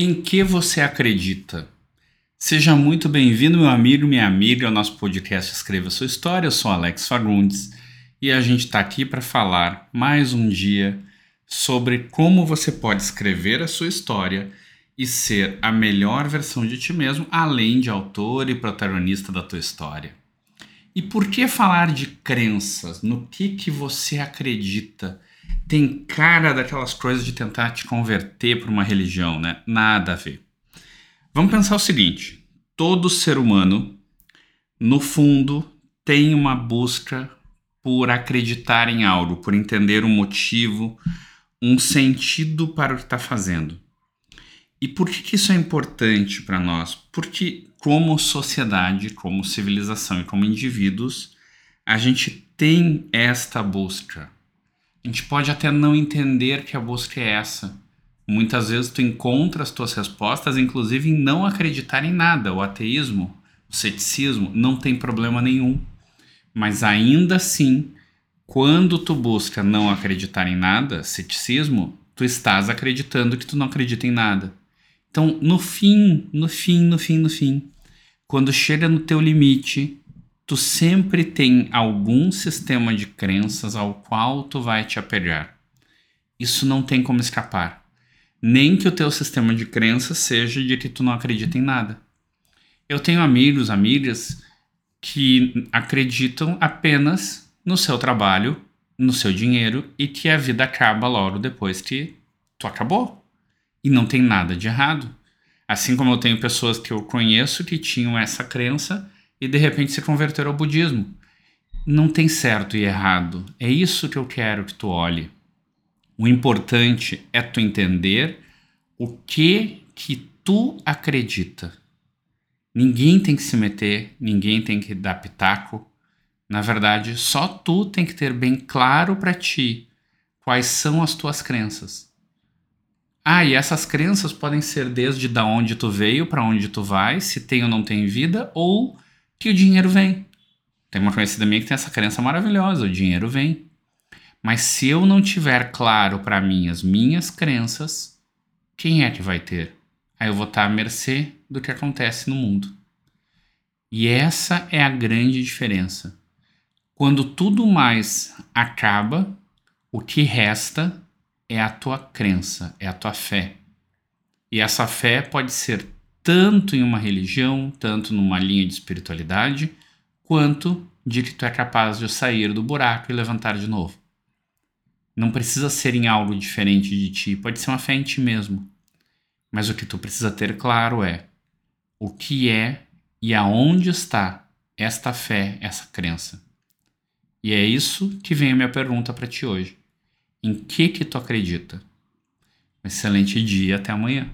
Em que você acredita? Seja muito bem-vindo, meu amigo, minha amiga, ao nosso podcast Escreva Sua História. Eu sou Alex Fagundes e a gente está aqui para falar mais um dia sobre como você pode escrever a sua história e ser a melhor versão de ti mesmo, além de autor e protagonista da tua história. E por que falar de crenças? No que que você acredita? Tem cara daquelas coisas de tentar te converter para uma religião, né? Nada a ver. Vamos pensar o seguinte: todo ser humano, no fundo, tem uma busca por acreditar em algo, por entender um motivo, um sentido para o que está fazendo. E por que, que isso é importante para nós? Porque, como sociedade, como civilização e como indivíduos, a gente tem esta busca. A gente pode até não entender que a busca é essa. Muitas vezes tu encontra as tuas respostas, inclusive em não acreditar em nada. O ateísmo, o ceticismo, não tem problema nenhum. Mas ainda assim, quando tu busca não acreditar em nada, ceticismo, tu estás acreditando que tu não acredita em nada. Então, no fim, no fim, no fim, no fim, quando chega no teu limite, tu sempre tem algum sistema de crenças ao qual tu vai te apegar. Isso não tem como escapar. Nem que o teu sistema de crenças seja de que tu não acredita em nada. Eu tenho amigos, amigas que acreditam apenas no seu trabalho, no seu dinheiro e que a vida acaba logo depois que tu acabou. E não tem nada de errado. Assim como eu tenho pessoas que eu conheço que tinham essa crença e de repente se converteram ao budismo. Não tem certo e errado. É isso que eu quero que tu olhe. O importante é tu entender o que que tu acredita. Ninguém tem que se meter, ninguém tem que dar pitaco. Na verdade, só tu tem que ter bem claro para ti quais são as tuas crenças. Ah, e essas crenças podem ser desde da onde tu veio, para onde tu vai, se tem ou não tem vida, ou que o dinheiro vem. Tem uma conhecida minha que tem essa crença maravilhosa, o dinheiro vem. Mas se eu não tiver claro para mim as minhas crenças, quem é que vai ter? Aí eu vou estar à mercê do que acontece no mundo. E essa é a grande diferença. Quando tudo mais acaba, o que resta é a tua crença, é a tua fé. E essa fé pode ser tanto em uma religião, tanto numa linha de espiritualidade, quanto de que tu é capaz de sair do buraco e levantar de novo. Não precisa ser em algo diferente de ti, pode ser uma fé em ti mesmo. Mas o que tu precisa ter claro é o que é e aonde está esta fé, essa crença. E é isso que vem a minha pergunta para ti hoje. Em que que tu acredita? Um excelente dia, até amanhã.